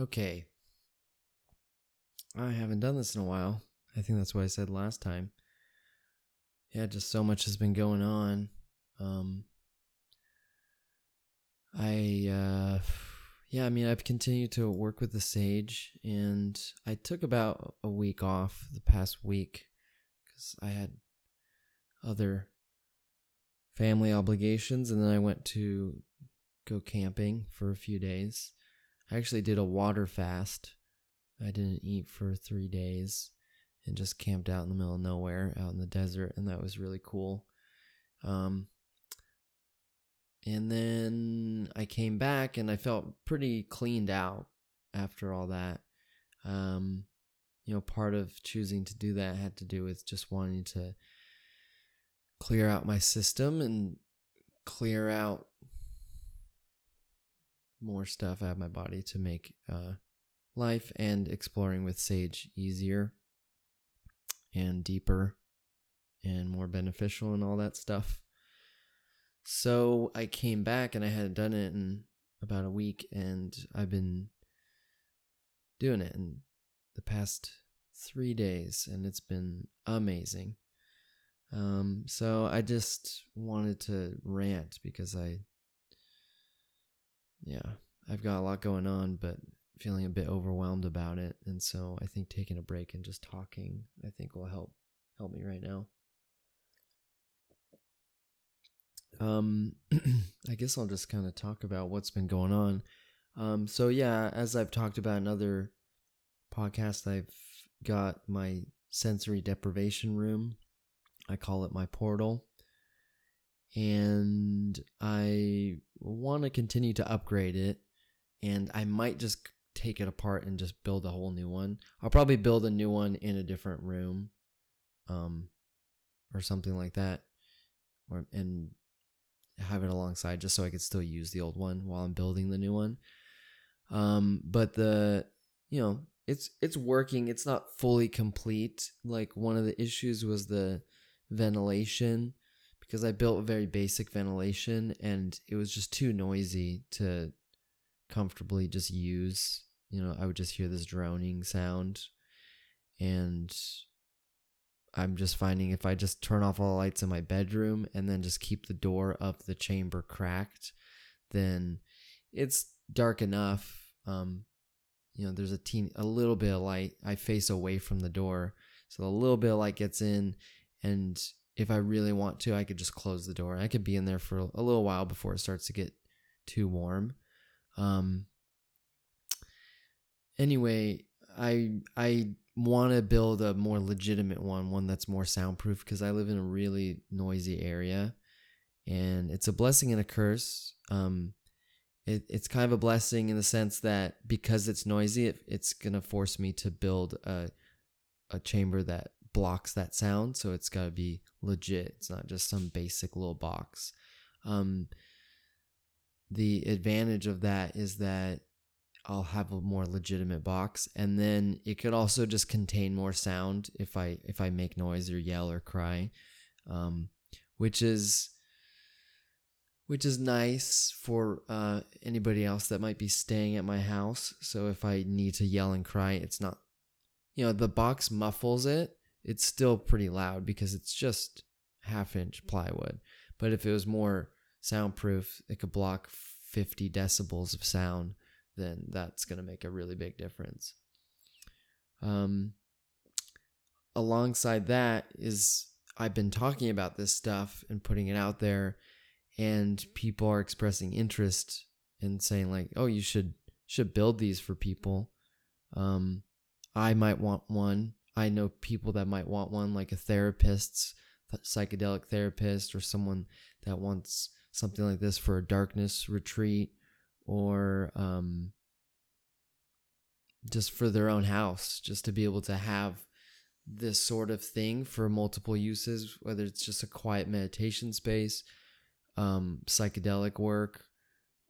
Okay. I haven't done this in a while. I think that's what I said last time. Yeah, just so much has been going on. Um I uh yeah, I mean, I've continued to work with the sage and I took about a week off the past week cuz I had other family obligations and then I went to go camping for a few days. I actually did a water fast. I didn't eat for 3 days and just camped out in the middle of nowhere out in the desert and that was really cool. Um and then I came back and I felt pretty cleaned out after all that. Um, you know, part of choosing to do that had to do with just wanting to clear out my system and clear out more stuff out of my body to make uh, life and exploring with Sage easier and deeper and more beneficial and all that stuff. So I came back and I hadn't done it in about a week, and I've been doing it in the past three days, and it's been amazing. Um, so I just wanted to rant because I, yeah, I've got a lot going on, but feeling a bit overwhelmed about it, and so I think taking a break and just talking, I think will help help me right now. Um, I guess I'll just kind of talk about what's been going on. Um, so yeah, as I've talked about in other podcasts, I've got my sensory deprivation room. I call it my portal. And I want to continue to upgrade it. And I might just take it apart and just build a whole new one. I'll probably build a new one in a different room. Um, or something like that. Or, and have it alongside just so I could still use the old one while I'm building the new one. Um, but the you know it's it's working. It's not fully complete. Like one of the issues was the ventilation because I built a very basic ventilation and it was just too noisy to comfortably just use. You know, I would just hear this droning sound and I'm just finding if I just turn off all the lights in my bedroom and then just keep the door of the chamber cracked, then it's dark enough. Um, you know, there's a teen, a little bit of light. I face away from the door, so a little bit of light gets in, and if I really want to, I could just close the door. I could be in there for a little while before it starts to get too warm. Um, anyway, I I want to build a more legitimate one, one that's more soundproof because I live in a really noisy area, and it's a blessing and a curse. Um, it, it's kind of a blessing in the sense that because it's noisy, it, it's gonna force me to build a a chamber that blocks that sound, so it's got to be legit. It's not just some basic little box. Um, the advantage of that is that I'll have a more legitimate box and then it could also just contain more sound if I if I make noise or yell or cry um, which is which is nice for uh, anybody else that might be staying at my house so if I need to yell and cry it's not you know the box muffles it it's still pretty loud because it's just half inch plywood but if it was more soundproof it could block 50 decibels of sound then that's going to make a really big difference. Um, alongside that is I've been talking about this stuff and putting it out there, and people are expressing interest and saying like, "Oh, you should should build these for people." Um, I might want one. I know people that might want one, like a therapist, psychedelic therapist, or someone that wants something like this for a darkness retreat or um, just for their own house, just to be able to have this sort of thing for multiple uses, whether it's just a quiet meditation space, um, psychedelic work,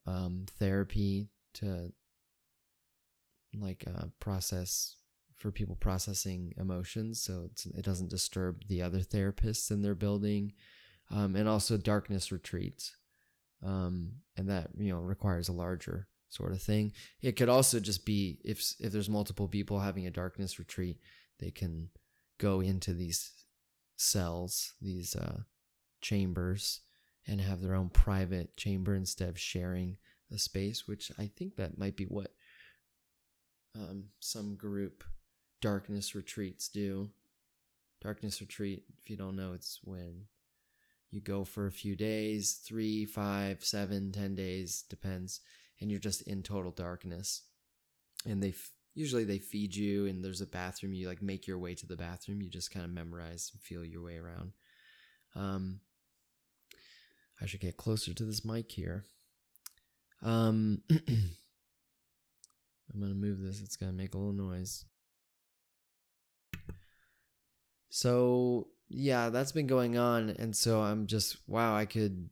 um, therapy to like uh, process for people processing emotions so it doesn't disturb the other therapists in their building um, and also darkness retreats um, and that you know requires a larger sort of thing. It could also just be if if there's multiple people having a darkness retreat, they can go into these cells, these uh, chambers, and have their own private chamber instead of sharing a space. Which I think that might be what um, some group darkness retreats do. Darkness retreat, if you don't know, it's when you go for a few days three, five, seven, ten days, depends and you're just in total darkness. And they f- usually they feed you, and there's a bathroom. You like make your way to the bathroom. You just kind of memorize and feel your way around. Um, I should get closer to this mic here. Um, I'm gonna move this. It's gonna make a little noise. So yeah, that's been going on, and so I'm just wow. I could,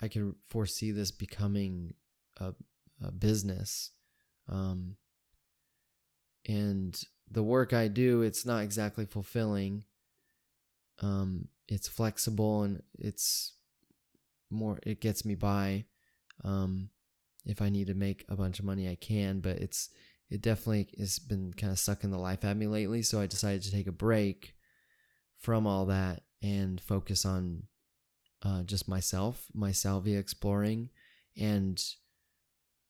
I can foresee this becoming a, a business. Um, and the work I do, it's not exactly fulfilling. Um, it's flexible and it's more, it gets me by. Um, if I need to make a bunch of money, I can, but it's, it definitely has been kind of sucking the life at me lately. So I decided to take a break from all that and focus on uh, just myself, my salvia exploring, and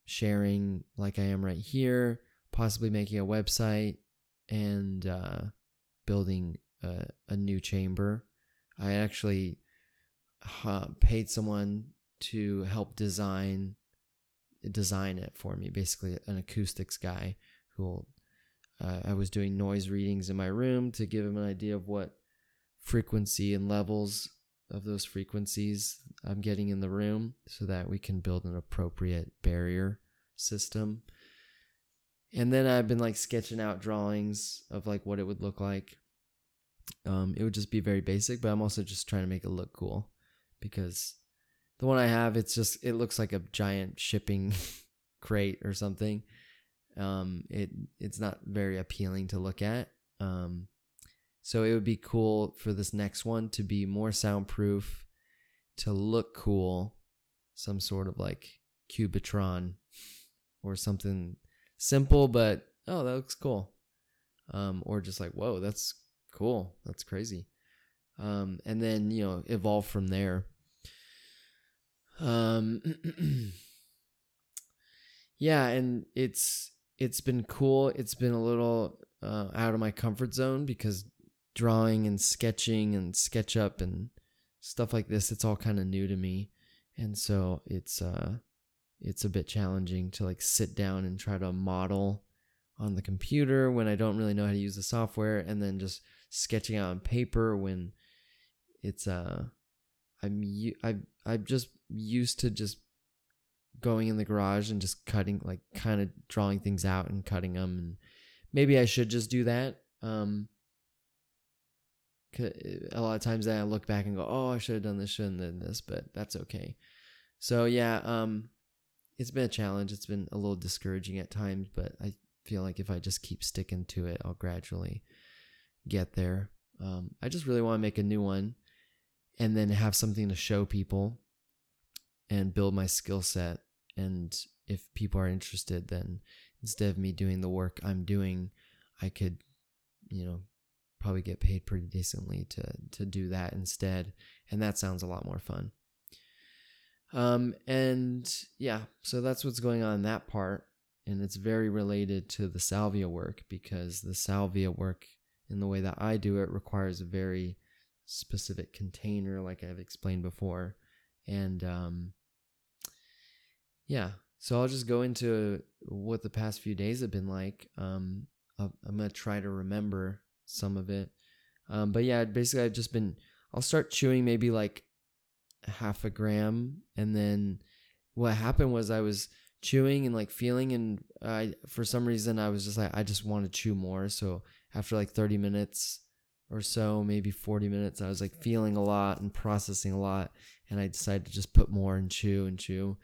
sharing like I am right here, possibly making a website and uh, building a, a, new chamber. I actually uh, paid someone to help design design it for me. Basically, an acoustics guy who uh, I was doing noise readings in my room to give him an idea of what frequency and levels of those frequencies I'm getting in the room so that we can build an appropriate barrier system. And then I've been like sketching out drawings of like what it would look like. Um, it would just be very basic, but I'm also just trying to make it look cool because the one I have, it's just it looks like a giant shipping crate or something. Um, it it's not very appealing to look at. Um, so it would be cool for this next one to be more soundproof, to look cool, some sort of like Cubitron or something simple, but oh, that looks cool. Um, or just like, whoa, that's cool. That's crazy. Um, and then, you know, evolve from there. Um, yeah, and it's, it's been cool. It's been a little uh, out of my comfort zone because drawing and sketching and SketchUp and stuff like this, it's all kind of new to me. And so it's uh it's a bit challenging to like sit down and try to model on the computer when I don't really know how to use the software and then just sketching out on paper when it's uh I'm I I'm just used to just going in the garage and just cutting like kind of drawing things out and cutting them and maybe I should just do that um a lot of times I look back and go, "Oh, I should have done this, should have done this," but that's okay. So yeah, um, it's been a challenge. It's been a little discouraging at times, but I feel like if I just keep sticking to it, I'll gradually get there. Um, I just really want to make a new one, and then have something to show people, and build my skill set. And if people are interested, then instead of me doing the work I'm doing, I could, you know, probably get paid pretty decently to to do that instead. And that sounds a lot more fun. Um and yeah so that's what's going on in that part. And it's very related to the salvia work because the salvia work in the way that I do it requires a very specific container like I've explained before. And um yeah so I'll just go into what the past few days have been like. Um I'm going to try to remember some of it. Um, but yeah, basically I've just been I'll start chewing maybe like half a gram and then what happened was I was chewing and like feeling and I for some reason I was just like I just want to chew more. So after like 30 minutes or so, maybe 40 minutes, I was like feeling a lot and processing a lot and I decided to just put more and chew and chew.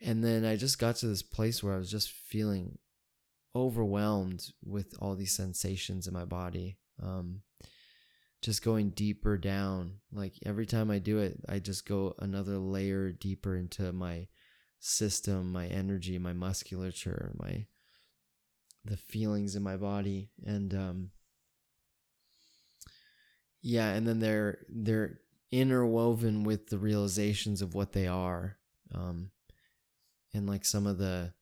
And then I just got to this place where I was just feeling overwhelmed with all these sensations in my body um, just going deeper down. Like every time I do it, I just go another layer deeper into my system, my energy, my musculature, my the feelings in my body and um yeah, and then they're they're interwoven with the realizations of what they are. Um and like some of the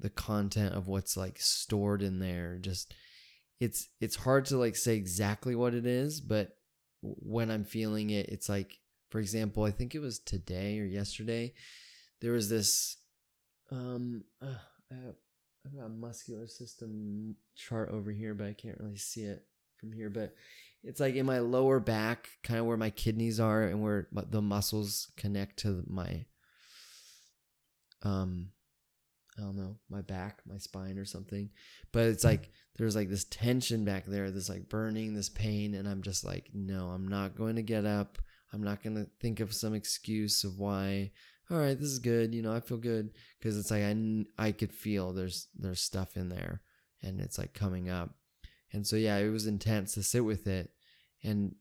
the content of what's like stored in there just it's it's hard to like say exactly what it is, but when I'm feeling it, it's like for example, I think it was today or yesterday, there was this um uh, I've got a muscular system chart over here, but I can't really see it from here. But it's like in my lower back, kind of where my kidneys are and where the muscles connect to my, um, I don't know, my back, my spine or something. But it's like there's like this tension back there, this like burning, this pain. And I'm just like, no, I'm not going to get up. I'm not going to think of some excuse of why all right, this is good. You know, I feel good because it's like I I could feel there's there's stuff in there and it's like coming up. And so yeah, it was intense to sit with it and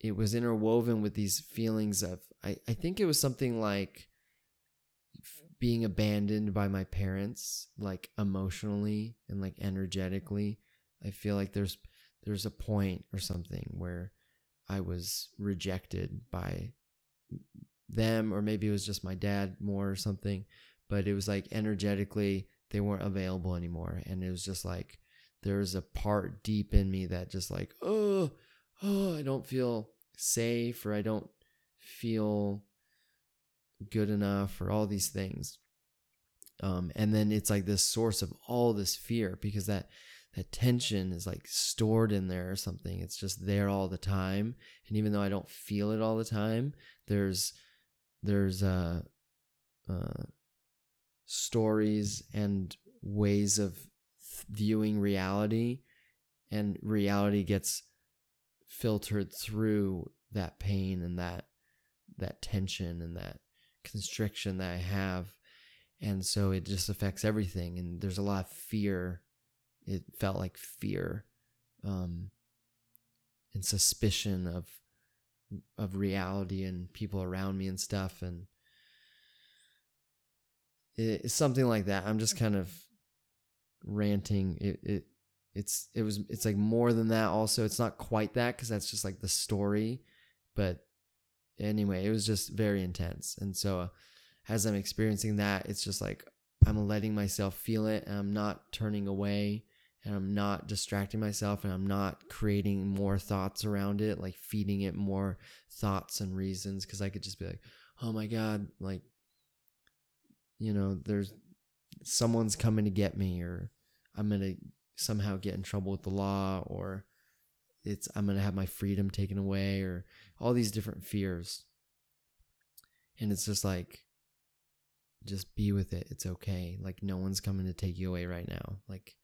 it was interwoven with these feelings of I I think it was something like being abandoned by my parents like emotionally and like energetically. I feel like there's there's a point or something where I was rejected by them or maybe it was just my dad more or something but it was like energetically they weren't available anymore and it was just like there was a part deep in me that just like oh oh i don't feel safe or i don't feel good enough or all these things. Um, and then it's like this source of all this fear because that that tension is like stored in there or something. It's just there all the time. And even though i don't feel it all the time there's there's uh, uh, stories and ways of viewing reality, and reality gets filtered through that pain and that that tension and that constriction that I have. And so it just affects everything. And there's a lot of fear. It felt like fear um, and suspicion of of reality and people around me and stuff and it's something like that i'm just kind of ranting it, it it's it was it's like more than that also it's not quite that because that's just like the story but anyway it was just very intense and so uh, as i'm experiencing that it's just like i'm letting myself feel it and i'm not turning away and I'm not distracting myself and I'm not creating more thoughts around it, like feeding it more thoughts and reasons. Cause I could just be like, oh my God, like, you know, there's someone's coming to get me, or I'm going to somehow get in trouble with the law, or it's, I'm going to have my freedom taken away, or all these different fears. And it's just like, just be with it. It's okay. Like, no one's coming to take you away right now. Like,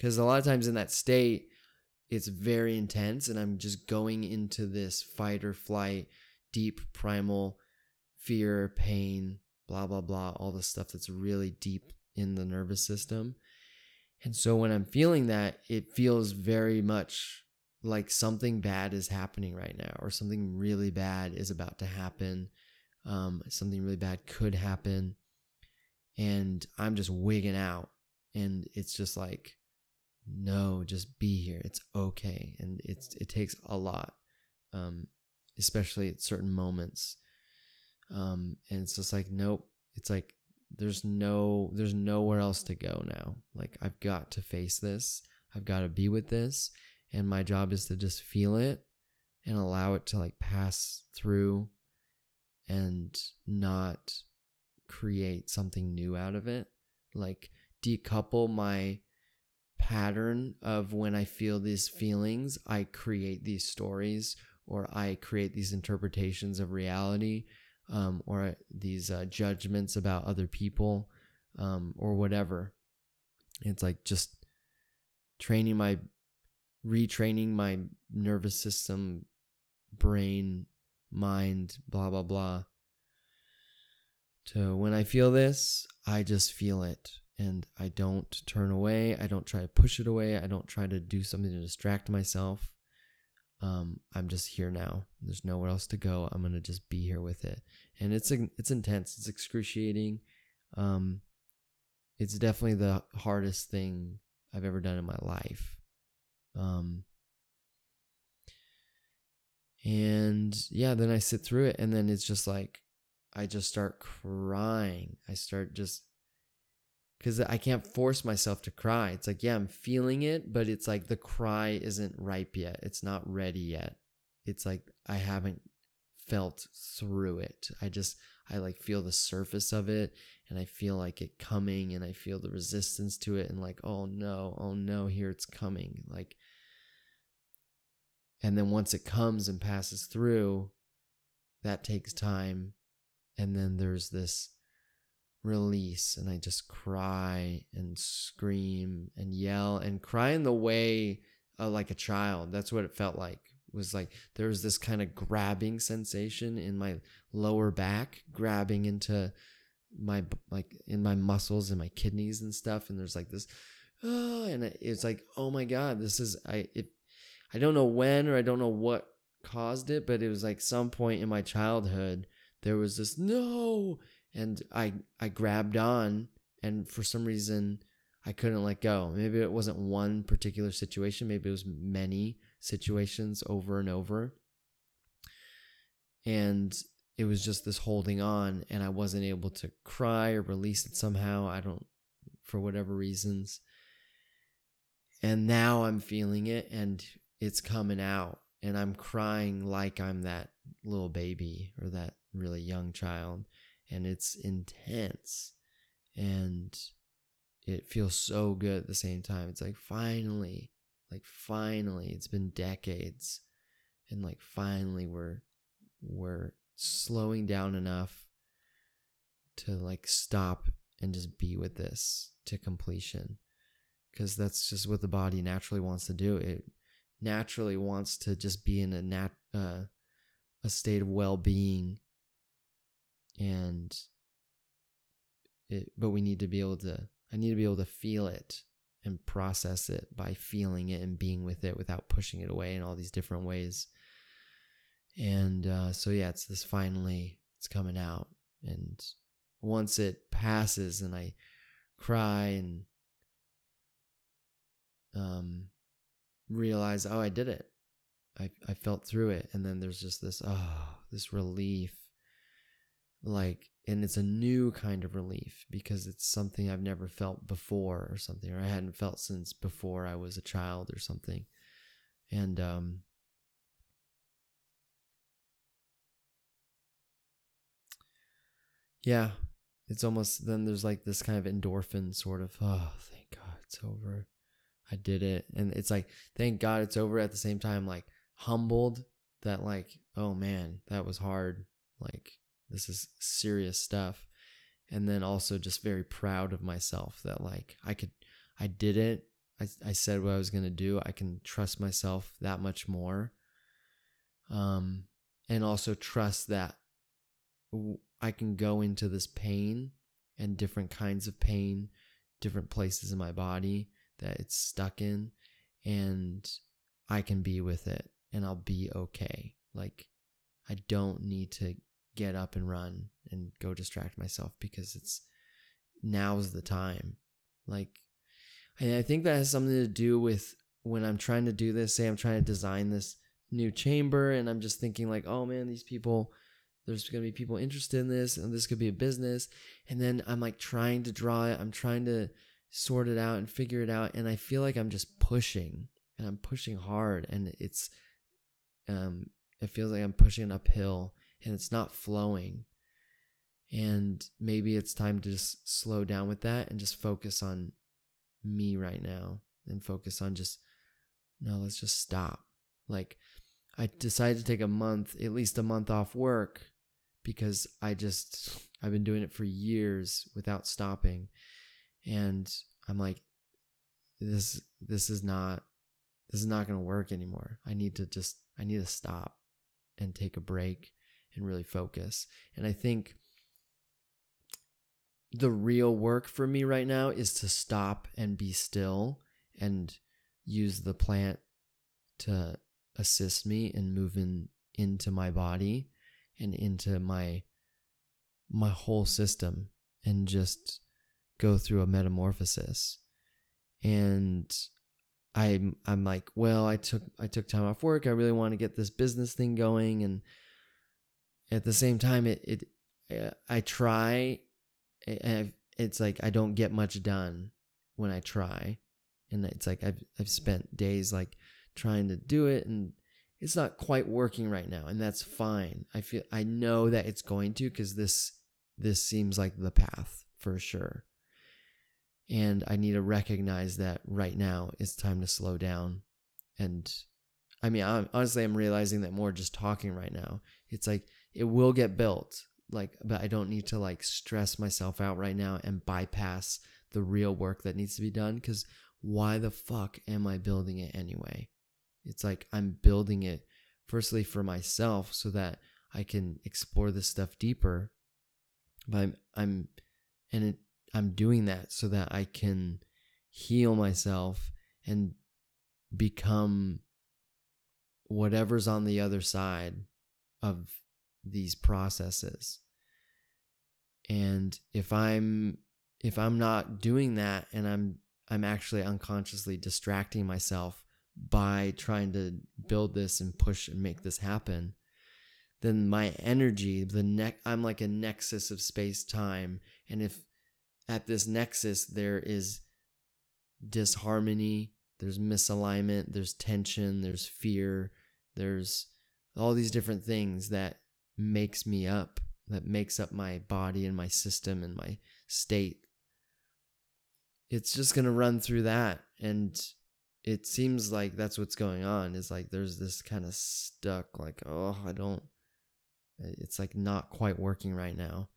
because a lot of times in that state it's very intense and i'm just going into this fight or flight deep primal fear pain blah blah blah all the stuff that's really deep in the nervous system and so when i'm feeling that it feels very much like something bad is happening right now or something really bad is about to happen um, something really bad could happen and i'm just wigging out and it's just like no, just be here. It's okay. And it's it takes a lot. Um, especially at certain moments. Um, and it's just like, nope. It's like there's no there's nowhere else to go now. Like I've got to face this. I've got to be with this. And my job is to just feel it and allow it to like pass through and not create something new out of it. Like decouple my pattern of when I feel these feelings, I create these stories or I create these interpretations of reality um, or these uh, judgments about other people um, or whatever. It's like just training my, retraining my nervous system, brain, mind, blah, blah, blah. To when I feel this, I just feel it and I don't turn away. I don't try to push it away. I don't try to do something to distract myself. Um, I'm just here now. There's nowhere else to go. I'm gonna just be here with it, and it's it's intense. It's excruciating. Um, it's definitely the hardest thing I've ever done in my life. Um, and yeah, then I sit through it, and then it's just like I just start crying. I start just because I can't force myself to cry. It's like, yeah, I'm feeling it, but it's like the cry isn't ripe yet. It's not ready yet. It's like I haven't felt through it. I just, I like feel the surface of it and I feel like it coming and I feel the resistance to it and like, oh no, oh no, here it's coming. Like, and then once it comes and passes through, that takes time. And then there's this release, and I just cry and scream and yell and cry in the way uh, like a child. That's what it felt like. It was like there was this kind of grabbing sensation in my lower back, grabbing into my like in my muscles and my kidneys and stuff. And there's like this, oh, and it's like, oh my god, this is I it I don't know when or I don't know what caused it, but it was like some point in my childhood there was this no and I I grabbed on and for some reason I couldn't let go. Maybe it wasn't one particular situation, maybe it was many situations over and over. And it was just this holding on and I wasn't able to cry or release it somehow. I don't for whatever reasons. And now I'm feeling it and it's coming out and I'm crying like I'm that little baby or that really young child and it's intense and it feels so good at the same time. It's like finally, like finally, it's been decades and like finally we're we're slowing down enough to like stop and just be with this to completion because that's just what the body naturally wants to do. It naturally wants to just be in a nat uh, a state of well-being and it but we need to be able to I need to be able to feel it and process it by feeling it and being with it without pushing it away in all these different ways. And uh, so yeah, it's this finally it's coming out and once it passes and I cry and um realize oh I did it. I I felt through it. And then there's just this oh this relief. Like and it's a new kind of relief because it's something I've never felt before or something or I hadn't felt since before I was a child or something. And um yeah it's almost then there's like this kind of endorphin sort of oh thank god it's over I did it. And it's like thank god it's over at the same time like humbled that like oh man that was hard. Like this is serious stuff. And then also just very proud of myself that like i could i did it. I, I said what i was going to do. I can trust myself that much more. Um and also trust that i can go into this pain and different kinds of pain different places in my body that it's stuck in and i can be with it and i'll be okay like i don't need to get up and run and go distract myself because it's now's the time. Like, and I think that has something to do with when I'm trying to do this. Say I'm trying to design this new chamber, and I'm just thinking like, oh man, these people. There's gonna be people interested in this, and this could be a business. And then I'm like trying to draw it. I'm trying to sort it out and figure it out, and I feel like I'm just pushing, and I'm pushing hard, and it's, um, it feels like I'm pushing uphill and it's not flowing. And maybe it's time to just slow down with that and just focus on me right now and focus on just, no, let's just stop. Like, I decided to take a month, at least a month off work because I just, I've been doing it for years without stopping. And I'm like, this, this is not, this is not going to work anymore. I need to just, I need to stop and take a break and really focus. And I think the real work for me right now is to stop and be still and use the plant to assist me in moving into my body and into my my whole system and just go through a metamorphosis. And I'm I'm like, well, I took I took time off work. I really want to get this business thing going, and at the same time, it it I try, and it's like I don't get much done when I try, and it's like I've I've spent days like trying to do it, and it's not quite working right now, and that's fine. I feel I know that it's going to because this this seems like the path for sure. And I need to recognize that right now it's time to slow down. And I mean, I'm, honestly, I'm realizing that more just talking right now. It's like it will get built, like, but I don't need to like stress myself out right now and bypass the real work that needs to be done. Because why the fuck am I building it anyway? It's like I'm building it firstly for myself so that I can explore this stuff deeper. But I'm, I'm, and it, I'm doing that so that I can heal myself and become whatever's on the other side of these processes. And if I'm if I'm not doing that and I'm I'm actually unconsciously distracting myself by trying to build this and push and make this happen, then my energy, the neck I'm like a nexus of space time. And if at this nexus there is disharmony, there's misalignment, there's tension, there's fear, there's all these different things that makes me up, that makes up my body and my system and my state. It's just going to run through that and it seems like that's what's going on is like there's this kind of stuck like oh I don't it's like not quite working right now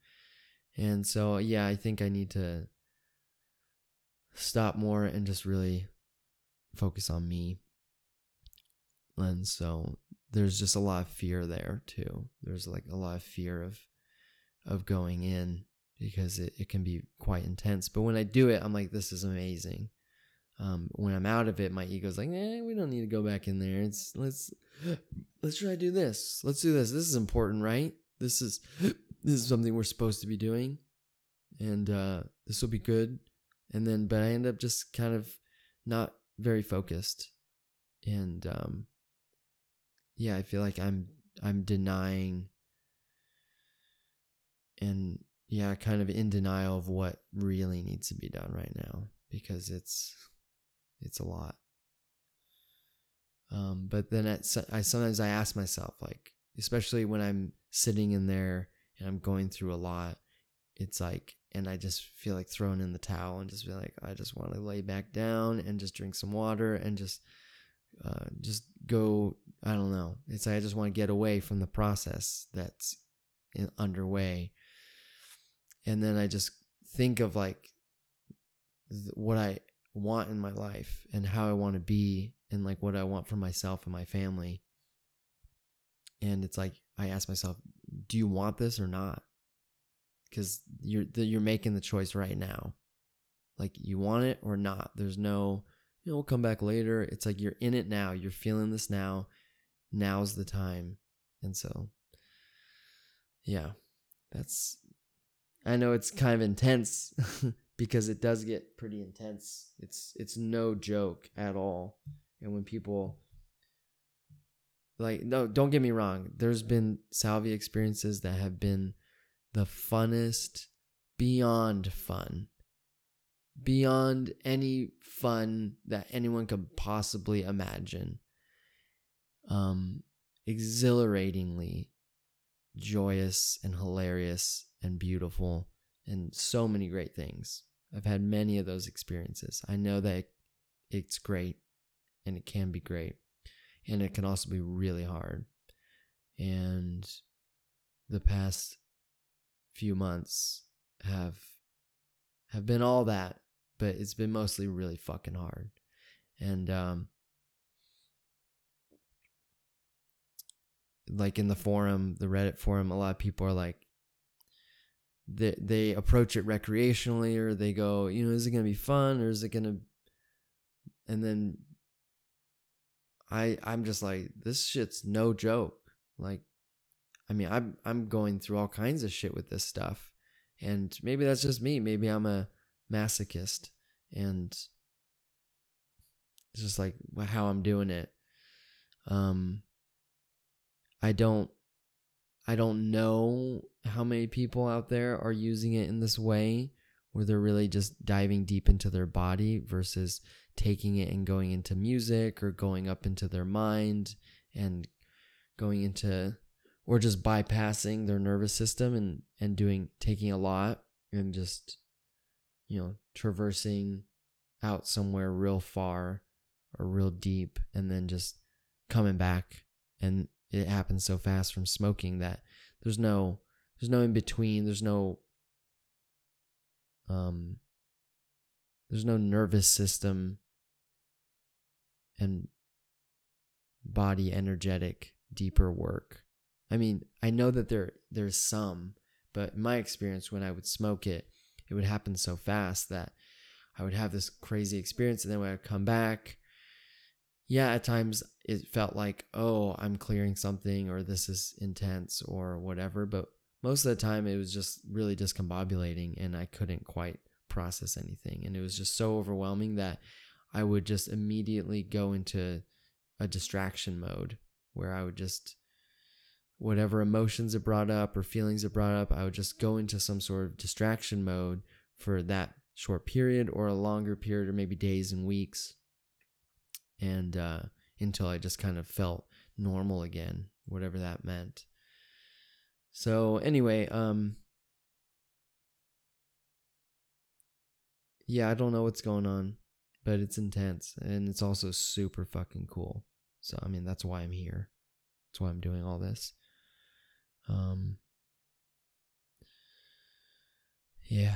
and so, yeah, I think I need to stop more and just really focus on me. And so there's just a lot of fear there too. There's like a lot of fear of of going in because it, it can be quite intense. But when I do it, I'm like, this is amazing. Um, when I'm out of it, my ego's like, eh, we don't need to go back in there. It's let's let's try to do this. Let's do this. This is important, right? This is this is something we're supposed to be doing and uh, this will be good. And then but i end up just kind of not very focused. And um, yeah i feel like i'm i'm denying and yeah kind of in denial of what really needs to be done right now because it's it's a lot. Um, but then at, I sometimes I ask myself like especially when I'm sitting in there and I'm going through a lot, it's like, and I just feel like throwing in the towel and just be like, I just want to lay back down and just drink some water and just, uh, just go. I don't know. It's like I just want to get away from the process that's in, underway, and then I just think of like th- what I want in my life and how I want to be and like what I want for myself and my family. And it's like I ask myself, do you want this or not? Because you're you're making the choice right now. Like you want it or not. There's no, you know, we'll come back later. It's like you're in it now. You're feeling this now. Now's the time. And so, yeah, that's. I know it's kind of intense because it does get pretty intense. It's it's no joke at all. And when people like no don't get me wrong. There's been salvia experiences that have been the funnest beyond fun. Beyond any fun that anyone could possibly imagine. Um exhilaratingly joyous and hilarious and beautiful and so many great things. I've had many of those experiences. I know that it's great and it can be great and it can also be really hard. And the past few months have have been all that, but it's been mostly really fucking hard. And um like in the forum, the Reddit forum, a lot of people are like they they approach it recreationally or they go, you know, is it going to be fun or is it going to and then I I'm just like this shit's no joke. Like I mean, I'm I'm going through all kinds of shit with this stuff And maybe that's just me. Maybe I'm a masochist and it's just like how I'm doing it. Um I don't I don't know how many people out there are using it in this way where they're really just diving deep into their body versus taking it and going into music or going up into their mind and going into or just bypassing their nervous system and and doing taking a lot and just you know traversing out somewhere real far or real deep and then just coming back. And it happens so fast from smoking that there's no there's no in between there's no um there's no nervous system and body energetic deeper work. I mean i know that there there's some but my experience when i would smoke it it would happen so fast that i would have this crazy experience and then when i come back yeah at times it felt like oh i'm clearing something or this is intense or whatever but most of the time it was just really discombobulating and I couldn't quite process anything. And it was just so overwhelming that I would just immediately go into a distraction mode where I would just, whatever emotions it brought up or feelings it brought up, I would just go into some sort of distraction mode for that short period or a longer period or maybe days and weeks. And uh, until I just kind of felt normal again, whatever that meant. So anyway, um Yeah, I don't know what's going on, but it's intense and it's also super fucking cool. So I mean, that's why I'm here. That's why I'm doing all this. Um Yeah.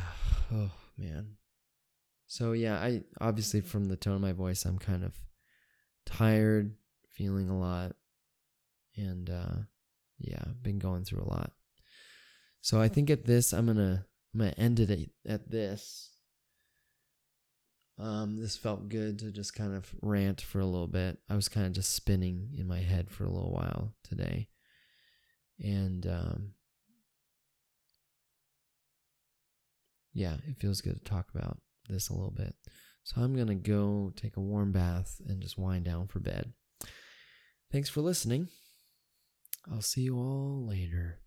Oh, man. So yeah, I obviously from the tone of my voice, I'm kind of tired, feeling a lot and uh yeah, been going through a lot. So I think at this, I'm gonna I'm gonna end it at, at this. Um, this felt good to just kind of rant for a little bit. I was kind of just spinning in my head for a little while today, and um, yeah, it feels good to talk about this a little bit. So I'm gonna go take a warm bath and just wind down for bed. Thanks for listening. I'll see you all later.